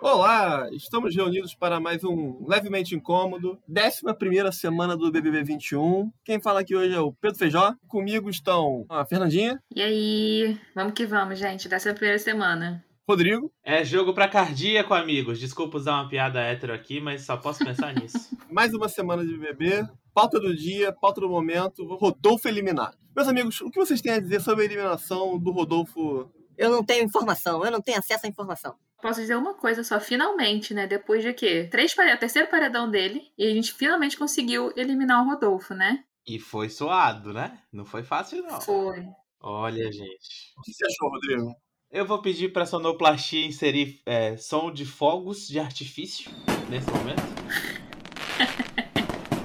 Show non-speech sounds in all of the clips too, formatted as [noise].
Olá, estamos reunidos para mais um Levemente Incômodo, 11 semana do BBB 21. Quem fala aqui hoje é o Pedro Feijó. Comigo estão a Fernandinha. E aí, vamos que vamos, gente, dessa primeira semana. Rodrigo. É jogo pra cardíaco, amigos. Desculpa usar uma piada hétero aqui, mas só posso pensar nisso. [laughs] Mais uma semana de BBB. Pauta do dia, pauta do momento. Rodolfo eliminado. Meus amigos, o que vocês têm a dizer sobre a eliminação do Rodolfo? Eu não tenho informação, eu não tenho acesso à informação. Posso dizer uma coisa só, finalmente, né? Depois de quê? Três paredão, terceiro paredão dele, e a gente finalmente conseguiu eliminar o Rodolfo, né? E foi suado, né? Não foi fácil, não. Foi. Olha, gente. O que você achou, Rodrigo? Eu vou pedir pra sonoplastia inserir é, som de fogos de artifício nesse momento. [laughs]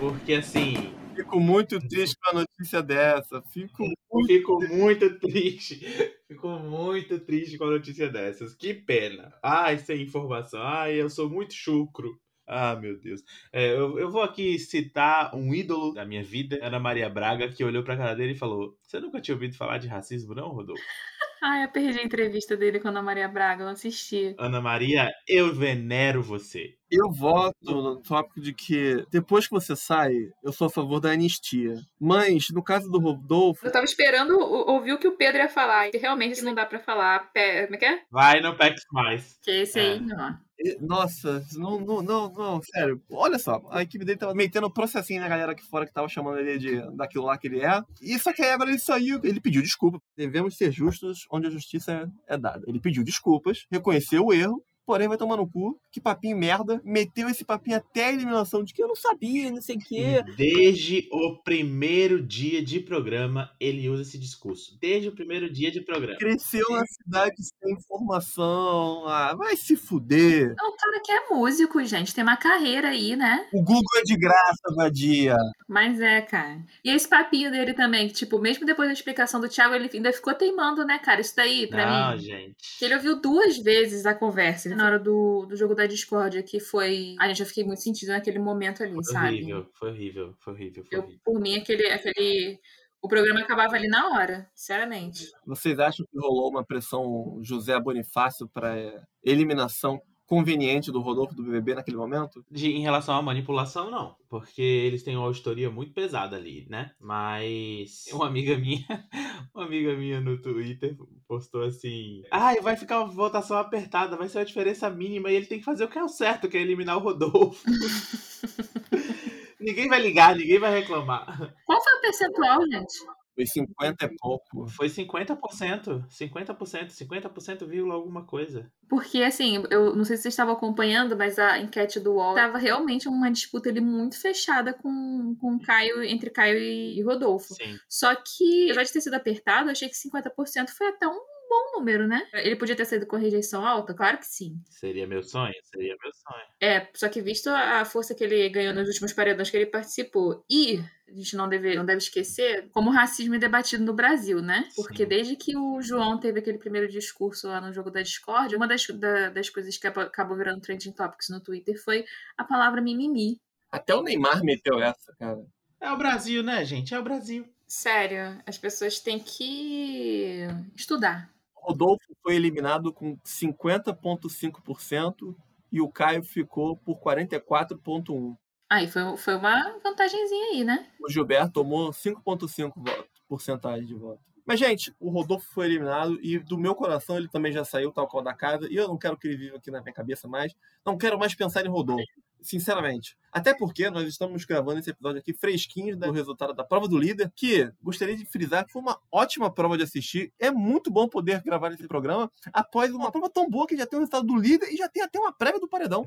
Porque assim. Fico muito triste com a notícia dessa. Fico muito. Fico muito triste. [laughs] Fico muito triste com a notícia dessas. Que pena. Ai, sem informação. Ai, eu sou muito chucro. Ah, meu Deus. É, eu, eu vou aqui citar um ídolo da minha vida, Ana Maria Braga, que olhou pra cara dele e falou: Você nunca tinha ouvido falar de racismo, não, Rodolfo? [laughs] Ai, eu perdi a entrevista dele com a Ana Maria Braga, eu não assisti. Ana Maria, eu venero você. Eu voto no tópico de que depois que você sai, eu sou a favor da anistia. Mas, no caso do Rodolfo, Eu tava esperando ouvir o que o Pedro ia falar, e realmente isso não dá pra falar. Pé, como é que é? Vai no PEX Mais. Que esse É. aí, não. Nossa, não, não, não, não, sério. Olha só, a equipe dele tava metendo processinho na galera aqui fora que tava chamando ele de daquilo lá que ele é. E só que aí agora ele saiu, ele pediu desculpa. Devemos ser justos onde a justiça é dada. Ele pediu desculpas, reconheceu o erro. Porém, vai tomar no cu. Que papinho merda. Meteu esse papinho até a eliminação de que eu não sabia, não sei o quê. Desde o primeiro dia de programa, ele usa esse discurso. Desde o primeiro dia de programa. Cresceu na cidade sem informação. Ah, vai se fuder. Não, o cara que é músico, gente, tem uma carreira aí, né? O Google é de graça, vadia. Mas é, cara. E esse papinho dele também, que, tipo, mesmo depois da explicação do Thiago, ele ainda ficou teimando, né, cara? Isso daí, pra Não, mim. gente. Que ele ouviu duas vezes a conversa na hora do, do jogo da Discord, que foi. A gente já fiquei muito sentido naquele momento ali, Foi sabe? horrível, foi horrível, foi horrível, foi Eu, horrível. por mim, aquele, aquele. O programa acabava ali na hora, sinceramente. Vocês acham que rolou uma pressão José Bonifácio para eliminação conveniente do Rodolfo do BBB naquele momento? De, em relação à manipulação, não. Porque eles têm uma auditoria muito pesada ali, né? Mas uma amiga minha, [laughs] uma amiga minha no Twitter postou assim: Ai, vai ficar uma votação apertada, vai ser uma diferença mínima e ele tem que fazer o que é o certo, que é eliminar o Rodolfo. [laughs] ninguém vai ligar, ninguém vai reclamar. Qual foi o percentual, gente? Foi 50 e pouco. Foi 50%. 50%, 50%, vírgula alguma coisa. Porque, assim, eu não sei se vocês estavam acompanhando, mas a enquete do UOL tava realmente uma disputa ali muito fechada com, com Caio, entre Caio e, e Rodolfo. Sim. Só que, apesar de ter sido apertado, eu achei que 50% foi até um bom número, né? Ele podia ter saído com rejeição alta? Claro que sim. Seria meu sonho? Seria meu sonho. É, só que visto a força que ele ganhou nos últimos paredões que ele participou, e a gente não deve, não deve esquecer como o racismo é debatido no Brasil, né? Porque Sim. desde que o João teve aquele primeiro discurso lá no jogo da Discord, uma das, da- das coisas que acabou virando trending topics no Twitter foi a palavra mimimi. Até o Neymar meteu essa, cara. É o Brasil, né, gente? É o Brasil. Sério, as pessoas têm que estudar. Rodolfo foi eliminado com 50,5% e o Caio ficou por 44,1%. Aí foi, foi uma vantagenzinha aí, né? O Gilberto tomou 5,5% voto- porcentagem de voto. Mas, gente, o Rodolfo foi eliminado e do meu coração ele também já saiu, tal qual da casa, e eu não quero que ele viva aqui na minha cabeça mais. Não quero mais pensar em Rodolfo, sinceramente. Até porque nós estamos gravando esse episódio aqui fresquinho do resultado da prova do líder, que gostaria de frisar que foi uma ótima prova de assistir. É muito bom poder gravar esse programa após uma prova tão boa que já tem o resultado do líder e já tem até uma prévia do paredão.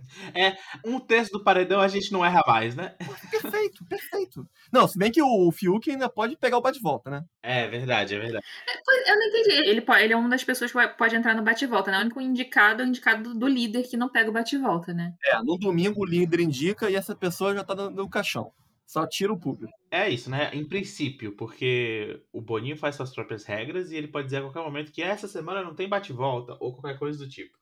Um terço do paredão a gente não erra mais, né? Perfeito, perfeito. Não, se bem que o Fiuk ainda pode pegar o bate-volta, né? É verdade, é verdade. Pois, Eu não entendi. Ele, po- ele é uma das pessoas que pode entrar no bate-volta, né? O único indicado é o indicado do líder que não pega o bate-volta, né? É, no domingo o líder indica e essa pessoa já tá dando no caixão. Só tira o público. É isso, né? Em princípio, porque o Boninho faz suas próprias regras e ele pode dizer a qualquer momento que essa semana não tem bate-volta ou qualquer coisa do tipo.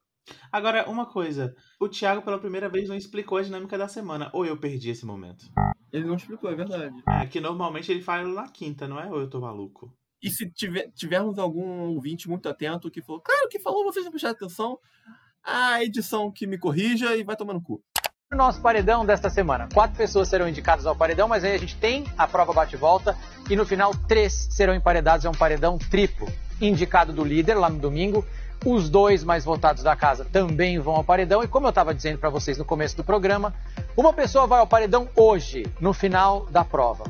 Agora, uma coisa. O Thiago, pela primeira vez, não explicou a dinâmica da semana. Ou eu perdi esse momento? Ele não explicou, é verdade. É, que normalmente ele fala na quinta, não é? Ou eu tô maluco? E se tiver, tivermos algum ouvinte muito atento que falou, claro que falou, vocês não prestaram atenção, a edição que me corrija e vai tomar no cu. O nosso paredão desta semana. Quatro pessoas serão indicadas ao paredão, mas aí a gente tem a prova bate-volta e no final três serão emparedados. É um paredão triplo. Indicado do líder lá no domingo. Os dois mais votados da casa também vão ao paredão. E como eu estava dizendo para vocês no começo do programa, uma pessoa vai ao paredão hoje, no final da prova.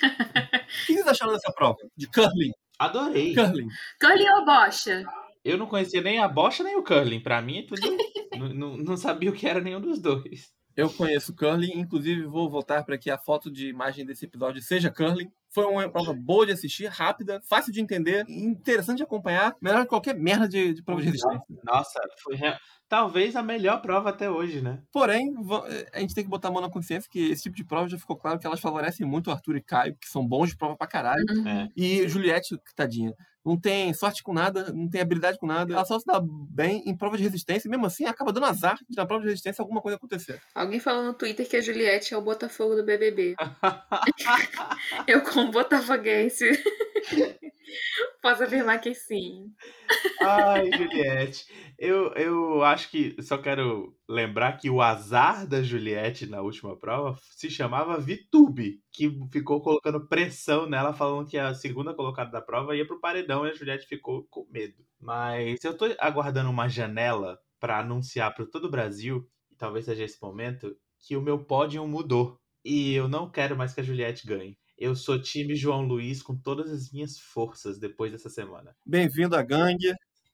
[laughs] O que vocês acharam dessa prova? De curling? Adorei. Curling. Curly ou bocha? Eu não conhecia nem a bocha nem o curling. Pra mim, é tudo. [laughs] não, não, não sabia o que era nenhum dos dois. Eu conheço curling, inclusive vou voltar para que a foto de imagem desse episódio seja curling. Foi uma prova boa de assistir, rápida, fácil de entender, interessante de acompanhar, melhor que qualquer merda de, de prova de resistência. Nossa, foi real- talvez a melhor prova até hoje, né? Porém, va- a gente tem que botar a mão na consciência que esse tipo de prova já ficou claro que elas favorecem muito o Arthur e Caio, que são bons de prova pra caralho. Uhum. É. E Juliette, tadinha, não tem sorte com nada, não tem habilidade com nada. Ela só se dá bem em prova de resistência e mesmo assim acaba dando azar de na prova de resistência alguma coisa acontecer. Alguém falou no Twitter que a Juliette é o Botafogo do BBB. [laughs] Eu, como botafoguense, [laughs] posso afirmar que sim. Ai, Juliette. Eu, eu acho que só quero lembrar que o azar da Juliette na última prova se chamava Vitube, que ficou colocando pressão nela, falando que a segunda colocada da prova ia pro paredão e a Juliette ficou com medo. Mas eu tô aguardando uma janela pra anunciar para todo o Brasil, e talvez seja esse momento, que o meu pódio mudou. E eu não quero mais que a Juliette ganhe. Eu sou time João Luiz com todas as minhas forças depois dessa semana. Bem-vindo à gangue.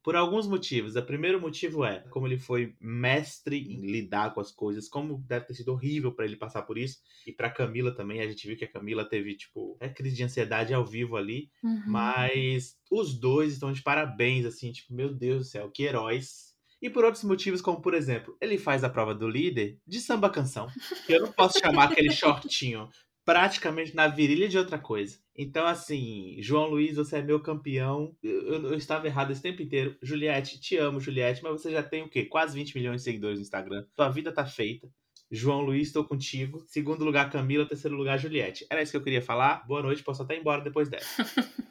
Por alguns motivos. O primeiro motivo é como ele foi mestre em lidar com as coisas, como deve ter sido horrível pra ele passar por isso. E pra Camila também, a gente viu que a Camila teve, tipo, é crise de ansiedade ao vivo ali. Uhum. Mas os dois estão de parabéns, assim, tipo, meu Deus do céu, que heróis. E por outros motivos, como por exemplo, ele faz a prova do líder de samba canção. Que eu não posso chamar aquele shortinho praticamente na virilha de outra coisa. Então, assim, João Luiz, você é meu campeão. Eu, eu- eu estava errado esse tempo inteiro. Juliette, te amo, Juliette, mas você já tem o quê? Quase 20 milhões de seguidores no Instagram. Tua vida tá feita. João Luiz, estou contigo. Segundo lugar, Camila. Terceiro lugar, Juliette. Era isso que eu queria falar. Boa noite, posso até ir embora depois dessa. [laughs]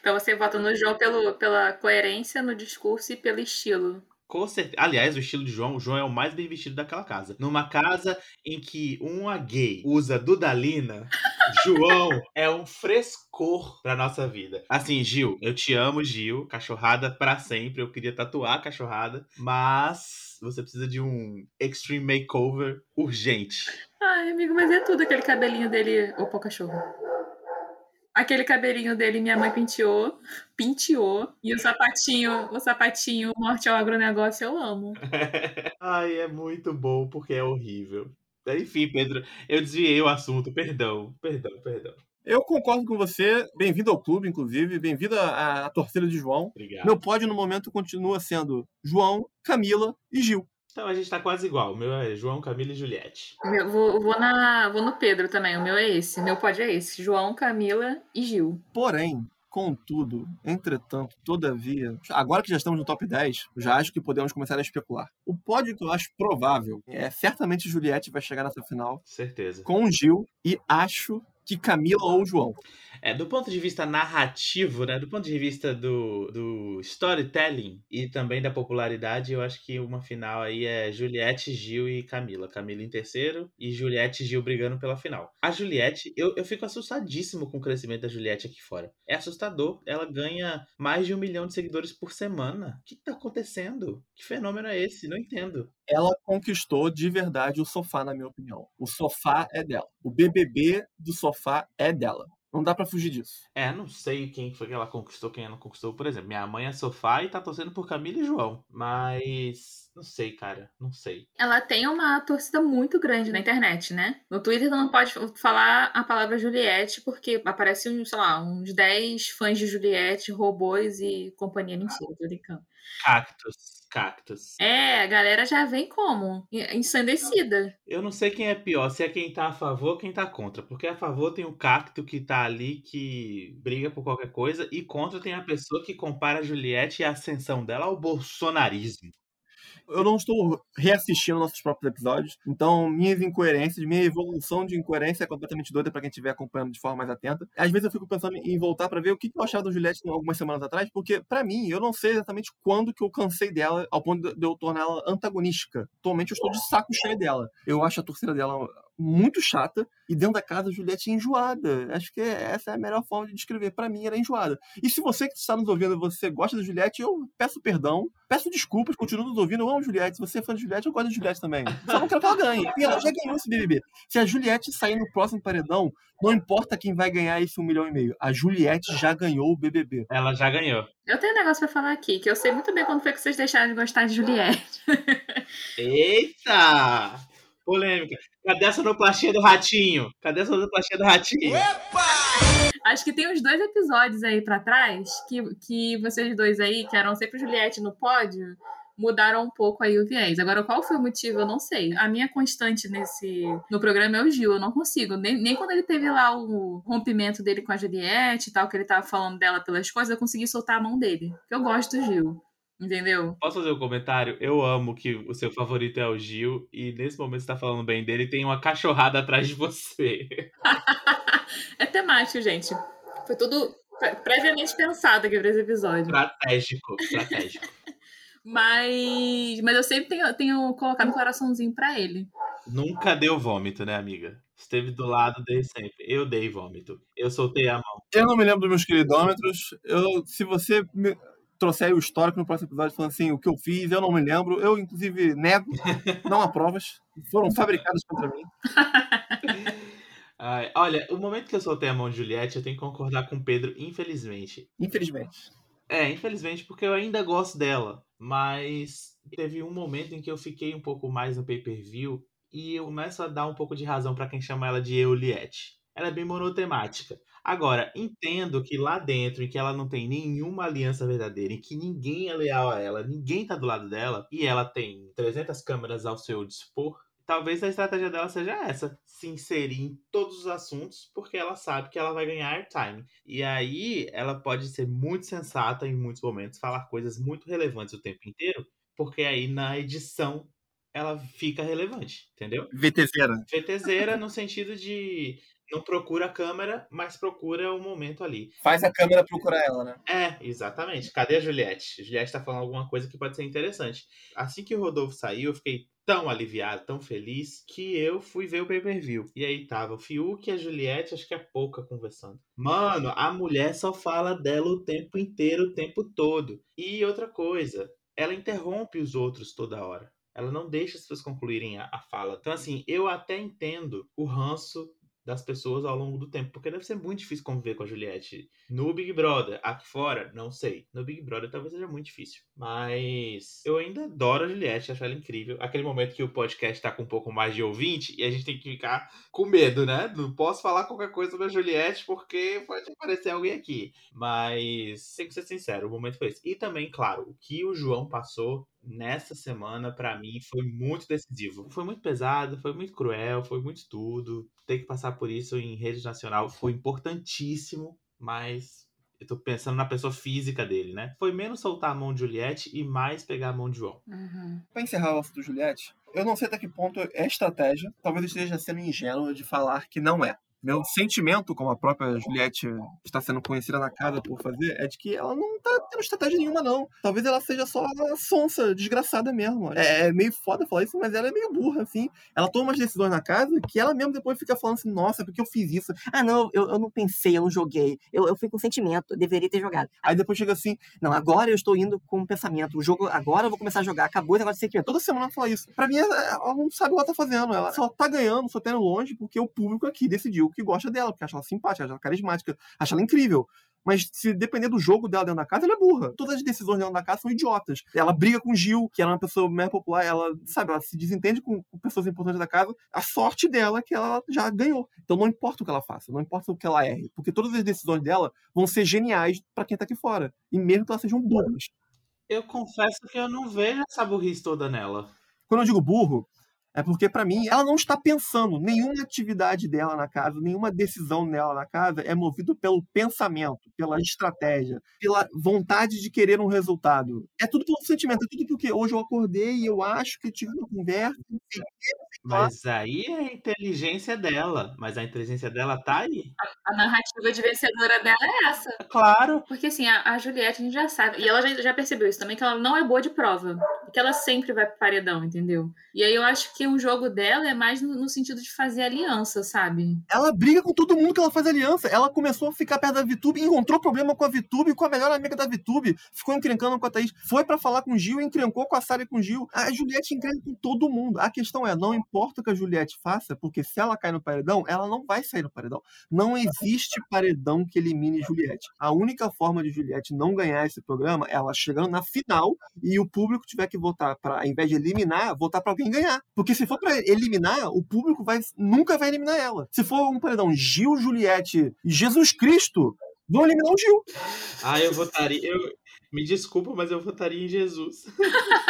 Então você vota no João pelo, pela coerência no discurso e pelo estilo. Com certeza. Aliás, o estilo de João, o João é o mais bem vestido daquela casa. Numa casa em que uma gay usa Dudalina, [laughs] João é um frescor pra nossa vida. Assim, Gil, eu te amo, Gil. Cachorrada pra sempre. Eu queria tatuar a cachorrada, mas você precisa de um extreme makeover urgente. Ai, amigo, mas é tudo aquele cabelinho dele. Opa, o cachorro. Aquele cabelinho dele, minha mãe penteou, penteou. E o sapatinho, o sapatinho morte ao agronegócio, eu amo. [laughs] Ai, é muito bom porque é horrível. Enfim, Pedro, eu desviei o assunto. Perdão, perdão, perdão. Eu concordo com você. Bem-vindo ao clube, inclusive. Bem-vindo à, à torcida de João. Obrigado. Meu pódio no momento continua sendo João, Camila e Gil. Então a gente tá quase igual. O meu é João, Camila e Juliette. Eu vou, vou, na, vou no Pedro também. O meu é esse. Meu pódio é esse: João, Camila e Gil. Porém, contudo, entretanto, todavia, agora que já estamos no top 10, já acho que podemos começar a especular. O pódio que eu acho provável é certamente Juliette vai chegar nessa final Certeza. com o Gil e acho que Camila ou João. É, do ponto de vista narrativo, né? Do ponto de vista do, do storytelling e também da popularidade, eu acho que uma final aí é Juliette, Gil e Camila. Camila em terceiro e Juliette e Gil brigando pela final. A Juliette, eu, eu fico assustadíssimo com o crescimento da Juliette aqui fora. É assustador. Ela ganha mais de um milhão de seguidores por semana. O que tá acontecendo? Que fenômeno é esse? Não entendo. Ela conquistou de verdade o sofá, na minha opinião. O sofá é dela. O BBB do sofá é dela. Não dá pra fugir disso. É, não sei quem foi que ela conquistou, quem ela não conquistou. Por exemplo, minha mãe é sofá e tá torcendo por Camila e João. Mas. Não sei, cara. Não sei. Ela tem uma torcida muito grande na internet, né? No Twitter não pode falar a palavra Juliette, porque aparece, um, sei lá, uns 10 fãs de Juliette, robôs e companhia mentira, tô brincando. Cactus. Cactus. É, a galera já vem como? Ensandecida. Eu não sei quem é pior, se é quem tá a favor ou quem tá contra. Porque a favor tem o cacto que tá ali, que briga por qualquer coisa, e contra tem a pessoa que compara a Juliette e a ascensão dela ao bolsonarismo. Eu não estou reassistindo nossos próprios episódios, então minhas incoerências, minha evolução de incoerência é completamente doida pra quem estiver acompanhando de forma mais atenta. Às vezes eu fico pensando em voltar pra ver o que eu achava da Juliette algumas semanas atrás, porque pra mim, eu não sei exatamente quando que eu cansei dela ao ponto de eu torná-la antagonística. Atualmente eu estou de saco cheio dela. Eu acho a torcida dela muito chata e dentro da casa a Juliette é enjoada. Acho que essa é a melhor forma de descrever. Para mim, ela é enjoada. E se você que está nos ouvindo você gosta da Juliette, eu peço perdão, peço desculpas, continuo nos ouvindo. Eu amo Juliette. Se você é fã de Juliette, eu gosto de Juliette também. Só não quero que ela ganhe. E ela já ganhou esse BBB. Se a Juliette sair no próximo paredão, não importa quem vai ganhar esse um milhão e meio. A Juliette já ganhou o BBB. Ela já ganhou. Eu tenho um negócio pra falar aqui, que eu sei muito bem quando foi que vocês deixaram de gostar de Juliette. Eita! Polêmica. Cadê a sonoplastia do ratinho? Cadê a sonoplastia do ratinho? Acho que tem uns dois episódios aí pra trás que, que vocês dois aí, que eram sempre Juliette no pódio, mudaram um pouco aí o viés. Agora, qual foi o motivo, eu não sei. A minha constante nesse no programa é o Gil, eu não consigo. Nem, nem quando ele teve lá o rompimento dele com a Juliette e tal, que ele tava falando dela pelas coisas, eu consegui soltar a mão dele. Eu gosto do Gil. Entendeu? Posso fazer um comentário? Eu amo que o seu favorito é o Gil e nesse momento você tá falando bem dele e tem uma cachorrada atrás de você. [laughs] é temático, gente. Foi tudo previamente pensado aqui pra esse episódio. Estratégico, estratégico. [laughs] mas, mas eu sempre tenho, tenho colocado um coraçãozinho pra ele. Nunca deu vômito, né, amiga? Esteve do lado desde sempre. Eu dei vômito. Eu soltei a mão. Eu não me lembro dos meus queridômetros. Eu, se você me trouxer aí o histórico no próximo episódio, falando assim, o que eu fiz, eu não me lembro. Eu, inclusive, nego, [laughs] não há provas. Foram fabricadas contra mim. [laughs] Ai, olha, o momento que eu soltei a mão de Juliette, eu tenho que concordar com o Pedro, infelizmente. Infelizmente. É, infelizmente, porque eu ainda gosto dela. Mas teve um momento em que eu fiquei um pouco mais no pay-per-view e eu começo a dar um pouco de razão para quem chama ela de Euliette. Ela é bem monotemática. Agora, entendo que lá dentro, em que ela não tem nenhuma aliança verdadeira, em que ninguém é leal a ela, ninguém tá do lado dela, e ela tem 300 câmeras ao seu dispor, talvez a estratégia dela seja essa: se inserir em todos os assuntos, porque ela sabe que ela vai ganhar airtime. E aí ela pode ser muito sensata em muitos momentos, falar coisas muito relevantes o tempo inteiro, porque aí na edição ela fica relevante, entendeu? VTZera. VTZera no sentido de não procura a câmera, mas procura o momento ali. Faz a câmera procurar ela, né? É, exatamente. Cadê a Juliette? A Juliette tá falando alguma coisa que pode ser interessante. Assim que o Rodolfo saiu, eu fiquei tão aliviado, tão feliz, que eu fui ver o pay-per-view. E aí tava o Fiuk e a Juliette, acho que é pouca conversando. Mano, a mulher só fala dela o tempo inteiro, o tempo todo. E outra coisa, ela interrompe os outros toda hora. Ela não deixa as pessoas concluírem a, a fala. Então, assim, eu até entendo o ranço das pessoas ao longo do tempo, porque deve ser muito difícil conviver com a Juliette. No Big Brother, aqui fora, não sei. No Big Brother talvez seja muito difícil. Mas eu ainda adoro a Juliette, acho ela incrível. Aquele momento que o podcast tá com um pouco mais de ouvinte e a gente tem que ficar com medo, né? Não posso falar qualquer coisa sobre a Juliette porque pode aparecer alguém aqui. Mas, tem que ser sincero, o momento foi esse. E também, claro, o que o João passou nessa semana, para mim, foi muito decisivo. Foi muito pesado, foi muito cruel, foi muito tudo. Ter que passar por isso em rede nacional foi importantíssimo, mas eu tô pensando na pessoa física dele, né? Foi menos soltar a mão de Juliette e mais pegar a mão de João. Uhum. Pra encerrar o assunto do Juliette, eu não sei até que ponto é estratégia. Talvez eu esteja sendo ingênuo de falar que não é. Meu sentimento, como a própria Juliette está sendo conhecida na casa por fazer, é de que ela não tá tendo estratégia nenhuma, não. Talvez ela seja só uma sonsa, desgraçada mesmo. É, é meio foda falar isso, mas ela é meio burra, assim. Ela toma umas decisões na casa que ela mesmo depois fica falando assim, nossa, porque eu fiz isso? Ah, não, eu, eu não pensei, eu não joguei. Eu, eu fui com sentimento, eu deveria ter jogado. Aí depois chega assim, Não, agora eu estou indo com pensamento. O jogo, agora eu vou começar a jogar. Acabou esse negócio de sentimento. toda semana ela fala isso. Pra mim, ela não sabe o que ela tá fazendo. Ela só tá ganhando, só tá indo longe, porque o público aqui decidiu que gosta dela, porque acha ela simpática, acha ela carismática, acha ela incrível. Mas se depender do jogo dela dentro da casa, ela é burra. Todas as decisões dentro da casa são idiotas. Ela briga com o Gil, que ela é uma pessoa mais popular, ela, sabe, ela se desentende com, pessoas importantes da casa. A sorte dela é que ela já ganhou. Então não importa o que ela faça, não importa o que ela erre, porque todas as decisões dela vão ser geniais pra quem tá aqui fora. E mesmo que elas sejam burras. Eu confesso que eu não vejo essa burrice toda nela. Quando eu digo burro, É porque, pra mim, ela não está pensando. Nenhuma atividade dela na casa, nenhuma decisão dela na casa é movido pelo pensamento, pela estratégia, pela vontade de querer um resultado. É tudo pelo sentimento, é tudo porque hoje eu acordei e eu acho que eu tive uma conversa. Mas aí é a inteligência dela. Mas a inteligência dela tá aí. A narrativa de vencedora dela é essa. Claro. Porque assim, a, a Juliette a gente já sabe, e ela já, já percebeu isso também, que ela não é boa de prova. Que ela sempre vai pro paredão, entendeu? E aí eu acho que o jogo dela é mais no, no sentido de fazer aliança, sabe? Ela briga com todo mundo que ela faz aliança. Ela começou a ficar perto da Vitube, encontrou problema com a Vitube, com a melhor amiga da Vitube, ficou encrencando com a Thaís, foi pra falar com o Gil, encrencou com a Sara e com o Gil. A Juliette encrenca com todo mundo. A questão é, não importa o que a Juliette faça, porque se ela cai no paredão, ela não vai sair no paredão. Não existe paredão que elimine Juliette. A única forma de Juliette não ganhar esse programa é ela chegando na final e o público tiver que votar para, ao invés de eliminar, votar pra alguém ganhar. Porque se for pra eliminar, o público vai, nunca vai eliminar ela. Se for um paredão Gil, Juliette e Jesus Cristo, vão eliminar o Gil. Ah, eu votaria. Eu... Me desculpa, mas eu votaria em Jesus. [laughs]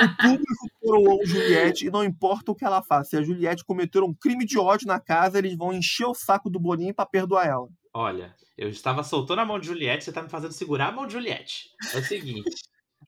O público coroou Juliette e não importa o que ela faça. Se a Juliette cometer um crime de ódio na casa, eles vão encher o saco do Boninho pra perdoar ela. Olha, eu estava soltando a mão de Juliette, você tá me fazendo segurar a mão de Juliette. É o seguinte: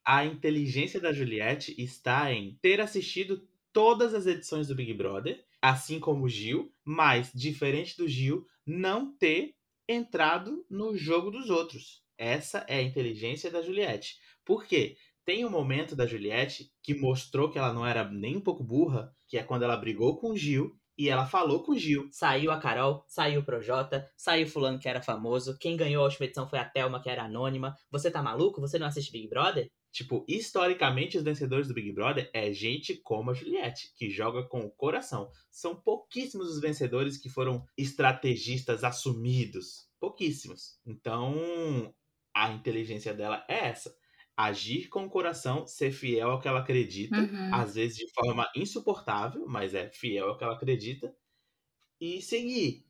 a inteligência da Juliette está em ter assistido todas as edições do Big Brother, assim como o Gil, mas, diferente do Gil, não ter entrado no jogo dos outros. Essa é a inteligência da Juliette. Por quê? Tem um momento da Juliette que mostrou que ela não era nem um pouco burra, que é quando ela brigou com o Gil e ela falou com o Gil. Saiu a Carol, saiu o Projota, saiu fulano que era famoso, quem ganhou a última edição foi a Thelma, que era anônima. Você tá maluco? Você não assiste Big Brother? Tipo, historicamente, os vencedores do Big Brother é gente como a Juliette, que joga com o coração. São pouquíssimos os vencedores que foram estrategistas assumidos. Pouquíssimos. Então, a inteligência dela é essa. Agir com o coração, ser fiel ao que ela acredita, Uhum. às vezes de forma insuportável, mas é fiel ao que ela acredita, e seguir.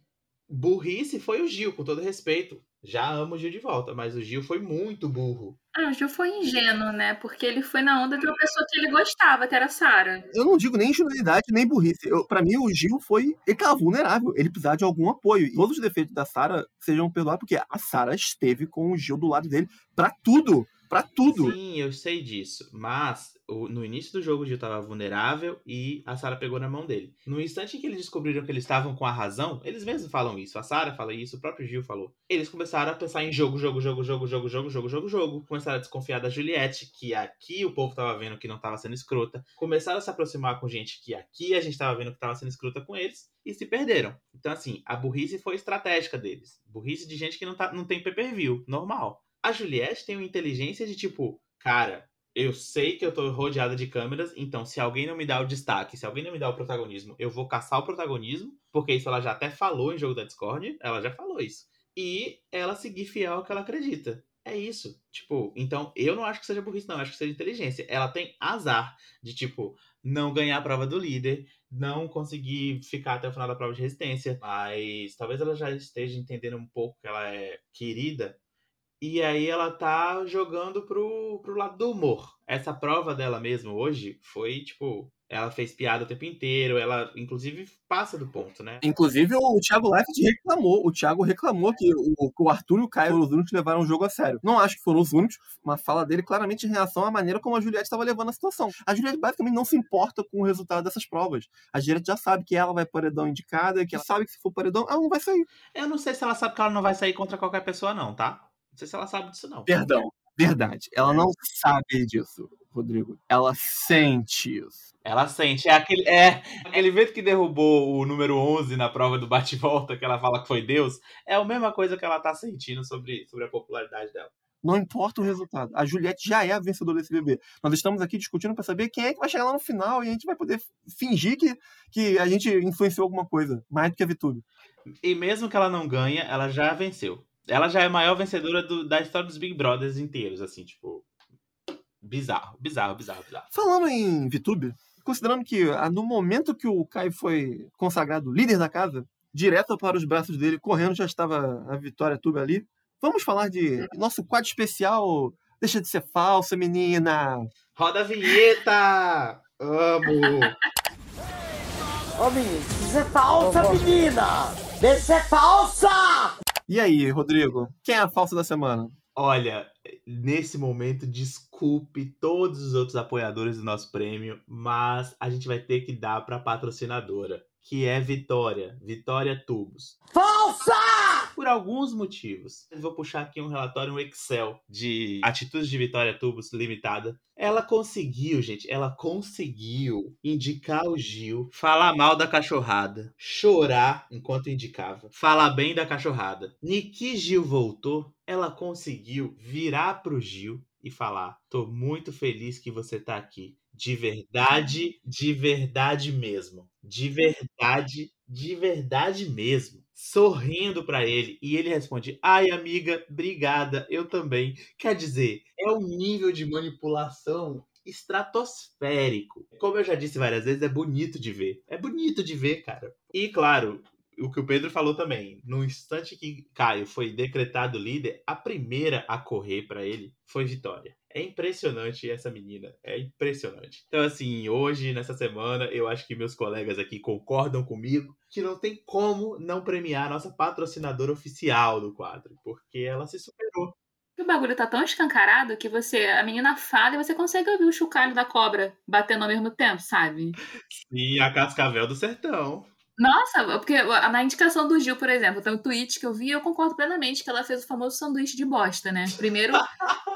Burrice foi o Gil, com todo respeito. Já amo o Gil de volta, mas o Gil foi muito burro. Ah, o Gil foi ingênuo, né? Porque ele foi na onda de uma pessoa que ele gostava, que era a Sara. Eu não digo nem ingenuidade, nem burrice. Eu, pra mim, o Gil foi. Ele tava vulnerável. Ele precisava de algum apoio. E todos os defeitos da Sara sejam perdoados, porque a Sara esteve com o Gil do lado dele pra tudo. Pra tudo. Sim, eu sei disso. Mas o- no início do jogo o Gil tava vulnerável e a Sarah pegou na mão dele. No instante em que eles descobriram que eles estavam com a razão, eles mesmos falam isso. A Sarah fala isso, o próprio Gil falou. Eles começaram a pensar em jogo, jogo, jogo, jogo, jogo, jogo, jogo, jogo, jogo. Começaram a desconfiar da Juliette, que aqui o povo tava vendo que não tava sendo escrota. Começaram a se aproximar com gente que aqui a gente tava vendo que tava sendo escrota com eles. E se perderam. Então, assim, a burrice foi estratégica deles. Burrice de gente que não, tá, não tem pay-per-view. Normal. A Juliette tem uma inteligência de tipo, cara, eu sei que eu tô rodeada de câmeras, então se alguém não me dá o destaque, se alguém não me dá o protagonismo, eu vou caçar o protagonismo, porque isso ela já até falou em jogo da Discord, ela já falou isso. E ela seguir fiel ao que ela acredita. É isso. Tipo, então eu não acho que seja burrice, não, eu acho que seja inteligência. Ela tem azar de, tipo, não ganhar a prova do líder, não conseguir ficar até o final da prova de resistência, mas talvez ela já esteja entendendo um pouco que ela é querida e aí ela tá jogando pro, pro lado do humor. Essa prova dela mesmo hoje foi, tipo, ela fez piada o tempo inteiro, ela inclusive passa do ponto, né? Inclusive, o Thiago Leifert reclamou. O Thiago reclamou que o, que o Arthur e o Caio os únicos levaram o jogo a sério. Não acho que foram os únicos. Uma fala dele claramente em relação à maneira como a Juliette estava levando a situação. A Juliette basicamente não se importa com o resultado dessas provas. A Juliette já sabe que ela vai paredão indicada, que ela sabe que se for paredão, ela não vai sair. Eu não sei se ela sabe que ela não vai sair contra qualquer pessoa, não, tá? Não sei se ela sabe disso, não. Perdão. Verdade. Ela não sabe disso, Rodrigo. Ela sente isso. Ela sente. É aquele, é aquele vento que derrubou o número 11 na prova do bate-volta, que ela fala que foi Deus. É a mesma coisa que ela tá sentindo sobre, sobre a popularidade dela. Não importa o resultado. A Juliette já é a vencedora desse bebê. Nós estamos aqui discutindo para saber quem é que vai chegar lá no final e a gente vai poder fingir que, que a gente influenciou alguma coisa, mais do que a Vitube. E mesmo que ela não ganha, ela já venceu. Ela já é a maior vencedora do- da história dos Big Brothers inteiros, assim, tipo. Bizarro, bizarro, bizarro, bizarro. Falando em Vitube, considerando que ah, no momento que o Caio foi consagrado líder da casa, direto para os braços dele, correndo, já estava a Vitória Tube ali. Vamos falar de nosso quadro especial. Deixa de ser falsa, menina. Roda a vinheta! Amo! Ô, menino, isso é falsa, menina! Isso é falsa! E aí, Rodrigo? Quem é a falsa da semana? Olha, nesse momento, desculpe todos os outros apoiadores do nosso prêmio, mas a gente vai ter que dar para patrocinadora, que é Vitória, Vitória Tubos. Falsa! Por alguns motivos. Eu vou puxar aqui um relatório, um Excel de atitudes de Vitória Tubos Limitada. Ela conseguiu, gente, ela conseguiu indicar o Gil, falar mal da cachorrada, chorar enquanto indicava, falar bem da cachorrada. Niki Gil voltou, ela conseguiu virar pro Gil e falar: "Tô muito feliz que você tá aqui. De verdade, de verdade mesmo. De verdade, de verdade mesmo." Sorrindo pra ele e ele responde: "Ai, amiga, obrigada, eu também." Quer dizer, é um nível de manipulação estratosférico. Como eu já disse várias vezes, é bonito de ver. É bonito de ver, cara. E claro, o que o Pedro falou também, no instante que Caio foi decretado líder, a primeira a correr para ele foi Vitória. É impressionante essa menina, é impressionante. Então assim, hoje nessa semana, eu acho que meus colegas aqui concordam comigo que não tem como não premiar a nossa patrocinadora oficial do quadro, porque ela se superou. O bagulho tá tão escancarado que você, a menina fala e você consegue ouvir o chocalho da cobra batendo ao mesmo tempo, sabe? Sim, a Cascavel do Sertão. Nossa, porque na indicação do Gil, por exemplo, tem um tweet que eu vi e eu concordo plenamente que ela fez o famoso sanduíche de bosta, né? Primeiro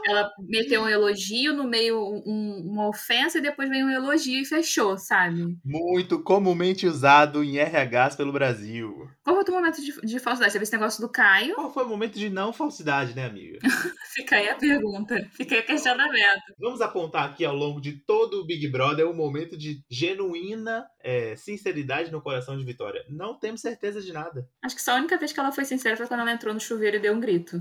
ela meteu um elogio, no meio um- uma ofensa e depois veio um elogio e fechou, sabe? Muito comumente usado em RHs pelo Brasil. Qual foi o teu momento de, de falsidade? Você viu esse negócio do Caio? Qual foi o momento de não falsidade, né, amiga? [laughs] Fica aí a pergunta, fica aí o questionamento. Vamos apontar aqui ao longo de todo o Big Brother um momento de genuína é, sinceridade no coração de Vitória. Não temos certeza de nada. Acho que só a única vez que ela foi sincera foi quando ela entrou no chuveiro e deu um grito.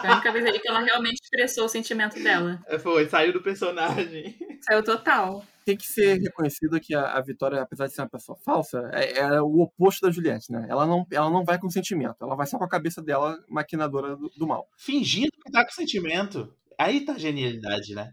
Foi a única vez ali que ela realmente expressou o sentimento dela. É, Foi, saiu do personagem. Saiu total. Tem que ser reconhecido que a, a Vitória, apesar de ser uma pessoa falsa, é, é o oposto da Juliette, né? Ela não, ela não vai com sentimento, ela vai só com a cabeça dela maquinadora do, do mal. Fingindo que tá com sentimento. Aí tá a genialidade, né?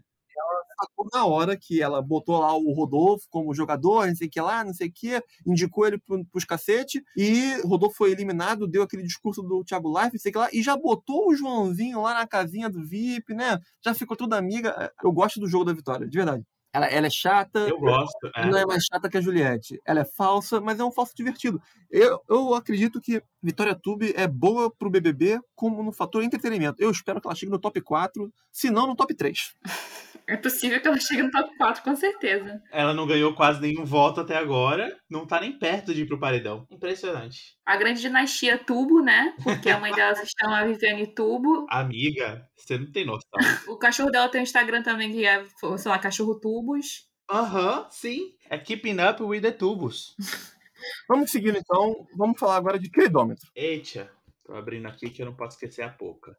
Sacou na hora que ela botou lá o Rodolfo como jogador, não sei o que lá, não sei o que, indicou ele pro, pros cacete, e o Rodolfo foi eliminado, deu aquele discurso do Thiago Life, não sei o que lá, e já botou o Joãozinho lá na casinha do VIP, né? Já ficou toda amiga. Eu gosto do jogo da Vitória, de verdade. Ela, ela é chata, Eu gosto. é. não é mais chata que a Juliette. Ela é falsa, mas é um falso divertido. Eu, eu acredito que Vitória Tube é boa pro BBB como no fator entretenimento. Eu espero que ela chegue no top 4, se não no top 3. [laughs] É possível que ela chegue no top 4, com certeza. Ela não ganhou quase nenhum voto até agora. Não tá nem perto de ir pro paredão. Impressionante. A grande dinastia Tubo, né? Porque a mãe dela se chama Viviane Tubo. Amiga, você não tem noção. O cachorro dela tem um Instagram também que é, sei lá, Cachorro Tubos. Aham, sim. É Keeping Up with the Tubos. [laughs] Vamos seguindo então, vamos falar agora de queridômetro. Eita, tô abrindo aqui que eu não posso esquecer a pouca.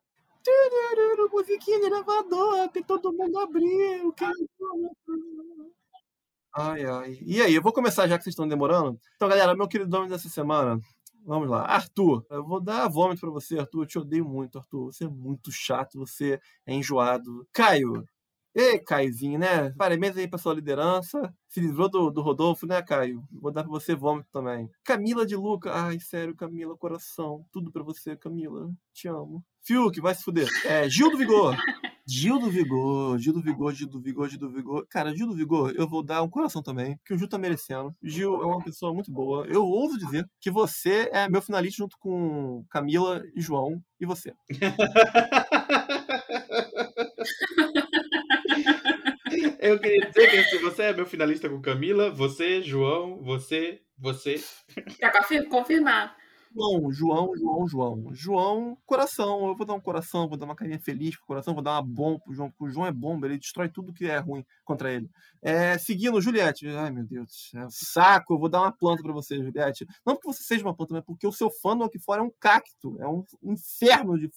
Musiquinha de elevador, que todo mundo abriu. queridômetro. Ai, ai. E aí, eu vou começar já que vocês estão demorando. Então, galera, meu queridômetro dessa semana. Vamos lá. Arthur, eu vou dar vômito pra você, Arthur. Eu te odeio muito, Arthur. Você é muito chato, você é enjoado. Caio. Ei, Caiozinho, né? Parabéns aí pra sua liderança. Se livrou do, do Rodolfo, né, Caio? Vou dar pra você vômito também. Camila de Luca. Ai, sério, Camila, coração. Tudo pra você, Camila. Te amo. Fiuk, vai se fuder. É, Gil do Vigor. Gil do Vigor, Gil do Vigor, Gil do Vigor, Gil do Vigor. Cara, Gil do Vigor, eu vou dar um coração também, porque o Gil tá merecendo. Gil é uma pessoa muito boa. Eu ouso dizer que você é meu finalista junto com Camila e João e você. [laughs] Eu queria dizer que se você é meu finalista com Camila, você, João, você, você. Pra confir- confirmar. João, João, João, João. João, coração. Eu vou dar um coração, vou dar uma carinha feliz pro coração, vou dar uma bomba pro João, porque o João é bomba, ele destrói tudo que é ruim contra ele. É, seguindo, Juliette. Ai, meu Deus do céu. Saco, eu vou dar uma planta pra você, Juliette. Não porque você seja uma planta, mas porque o seu fandom aqui fora é um cacto. É um inferno de. Que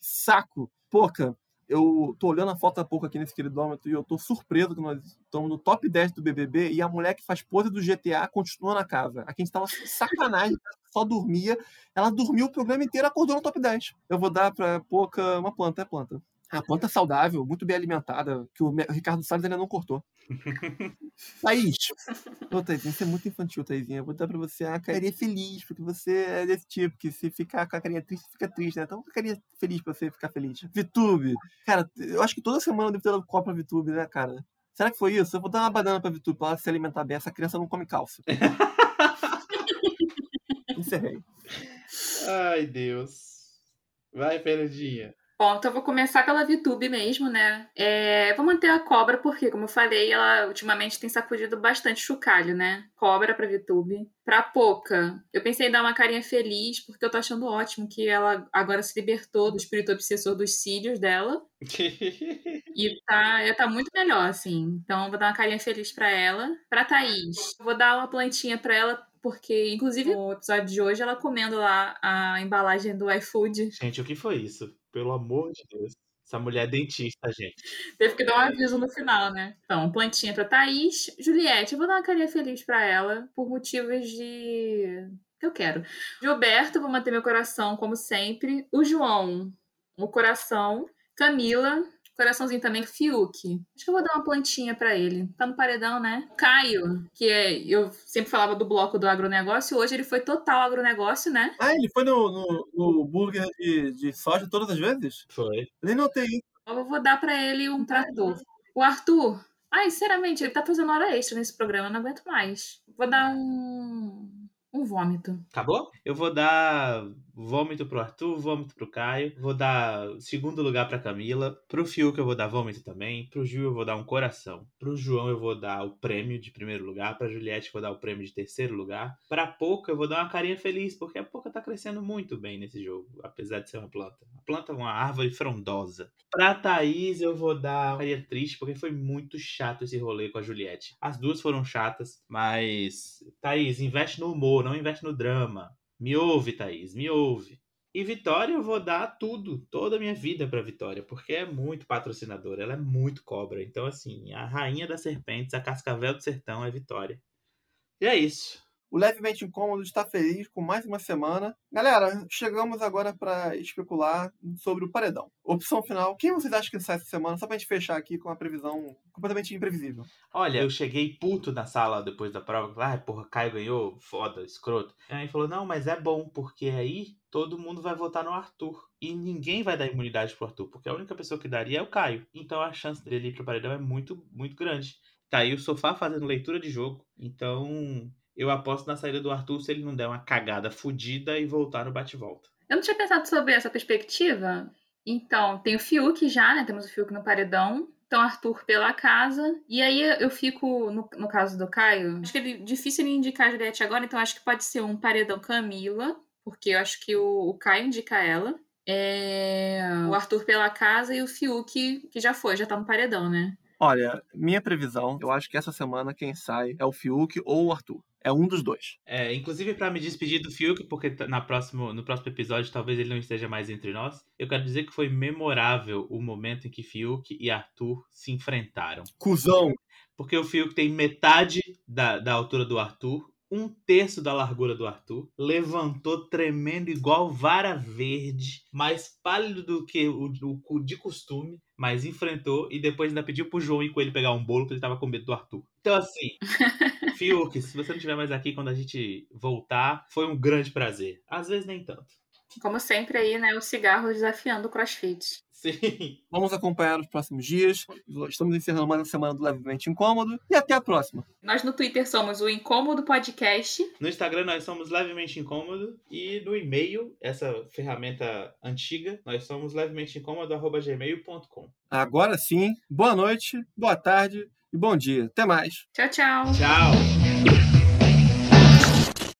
saco. Poca, eu tô olhando a foto há pouco aqui nesse queridômetro e eu tô surpreso que nós estamos no top 10 do BBB e a mulher que faz pose do GTA continua na casa. A gente tava sacanagem, [laughs] só dormia. Ela dormiu o programa inteiro acordou no top 10. Eu vou dar pra pouca uma planta, é planta. A planta saudável, muito bem alimentada, que o Ricardo Salles ainda não cortou. [laughs] Thaís. Ô, Thaisinha, você é muito infantil, Thaisinha. Eu vou dar pra você uma carinha feliz, porque você é desse tipo, que se ficar com a carinha triste, fica triste, né? Então, uma carinha feliz pra você ficar feliz. Vitube. Cara, eu acho que toda semana eu devo ter dado copo pra Vitube, né, cara? Será que foi isso? Eu vou dar uma banana pra Vitube pra ela se alimentar bem. Essa criança não come cálcio. [laughs] Encerrei. Ai, Deus. Vai, Fernandinha. Bom, então eu vou começar pela VTube mesmo, né? É, vou manter a cobra, porque, como eu falei, ela ultimamente tem sacudido bastante chocalho, né? Cobra pra VTube. Pra Poca, eu pensei em dar uma carinha feliz, porque eu tô achando ótimo que ela agora se libertou do espírito obsessor dos cílios dela. [laughs] E tá, ela tá muito melhor, assim. Então, eu vou dar uma carinha feliz pra ela. Pra Thaís, eu vou dar uma plantinha pra ela, porque, inclusive, no episódio de hoje, ela comendo lá a embalagem do iFood. Gente, o que foi isso? Pelo amor de Deus. Essa mulher é dentista, gente. Teve que dar um aviso no final, né? Então, plantinha pra Thaís. Juliette, eu vou dar uma carinha feliz pra ela, por motivos de. que eu quero. Gilberto, vou manter meu coração, como sempre. O João, o coração. Camila, coraçãozinho também. Fiuk. Acho que eu vou dar uma plantinha pra ele. Tá no paredão, né? Caio, que é. Eu sempre falava do bloco do agronegócio, hoje ele foi total agronegócio, né? Ah, ele foi no, no, no burger de, de soja todas as vezes? Foi. Nem notei isso. Eu vou dar pra ele um trator. O Arthur. Ai, sinceramente, ele tá fazendo hora extra nesse programa, eu não aguento mais. Vou dar um. Um vômito. Acabou? Eu vou dar vômito pro Arthur, vômito pro Caio. Vou dar segundo lugar pra Camila. Pro Fiuk eu vou dar vômito também. Pro Gil eu vou dar um coração. Pro João eu vou dar o prêmio de primeiro lugar. Pra Juliette eu vou dar o prêmio de terceiro lugar. Pra Poca eu vou dar uma carinha feliz, porque a Poca tá crescendo muito bem nesse jogo, apesar de ser uma planta. A planta é uma árvore frondosa. Pra Thaís eu vou dar uma carinha triste, porque foi muito chato esse rolê com a Juliette. As duas foram chatas, mas. Thaís, investe no humor, não investe no drama. Me ouve, Thaís, me ouve. E Vitória, eu vou dar tudo, toda a minha vida pra Vitória, porque é muito patrocinadora, ela é muito cobra. Então, assim, a rainha das serpentes, a cascavel do sertão é Vitória. E é isso. O Levemente Incômodo está feliz com mais uma semana. Galera, chegamos agora para especular sobre o paredão. Opção final: quem vocês acham que sai essa semana? Só pra gente fechar aqui com uma previsão completamente imprevisível. Olha, eu cheguei puto na sala depois da prova. Ah, porra, Caio ganhou, foda, escroto. Aí falou: não, mas é bom, porque aí todo mundo vai votar no Arthur. E ninguém vai dar imunidade pro Arthur, porque a única pessoa que daria é o Caio. Então a chance dele ir pro paredão é muito, muito grande. Tá aí o sofá fazendo leitura de jogo. Então eu aposto na saída do Arthur se ele não der uma cagada fodida e voltar no bate-volta. Eu não tinha pensado sobre essa perspectiva. Então, tem o Fiuk já, né? Temos o Fiuk no paredão. Então, Arthur pela casa. E aí eu fico, no, no caso do Caio, acho que é difícil ele indicar a Juliette agora, então acho que pode ser um paredão Camila, porque eu acho que o, o Caio indica ela. É, o Arthur pela casa e o Fiuk, que já foi, já tá no paredão, né? Olha, minha previsão, eu acho que essa semana quem sai é o Fiuk ou o Arthur. É um dos dois. É, inclusive para me despedir do Fiuk, porque na próximo, no próximo episódio talvez ele não esteja mais entre nós, eu quero dizer que foi memorável o momento em que Fiuk e Arthur se enfrentaram. Cusão. Porque o Fiuk tem metade da, da altura do Arthur, um terço da largura do Arthur, levantou tremendo igual vara verde, mais pálido do que o, o de costume, mas enfrentou e depois ainda pediu pro João ir com ele pegar um bolo, porque ele tava com medo do Arthur. Então, assim, [laughs] Fiuk, se você não estiver mais aqui quando a gente voltar, foi um grande prazer. Às vezes nem tanto. Como sempre aí, né? O cigarro desafiando o crossfit. Sim. Vamos acompanhar os próximos dias. Estamos encerrando mais uma semana do Levemente Incômodo. E até a próxima. Nós no Twitter somos o Incômodo Podcast. No Instagram nós somos levemente incômodo e no e-mail, essa ferramenta antiga, nós somos levemente incômodo@gmail.com. Agora sim, boa noite, boa tarde e bom dia. Até mais. Tchau, tchau. Tchau.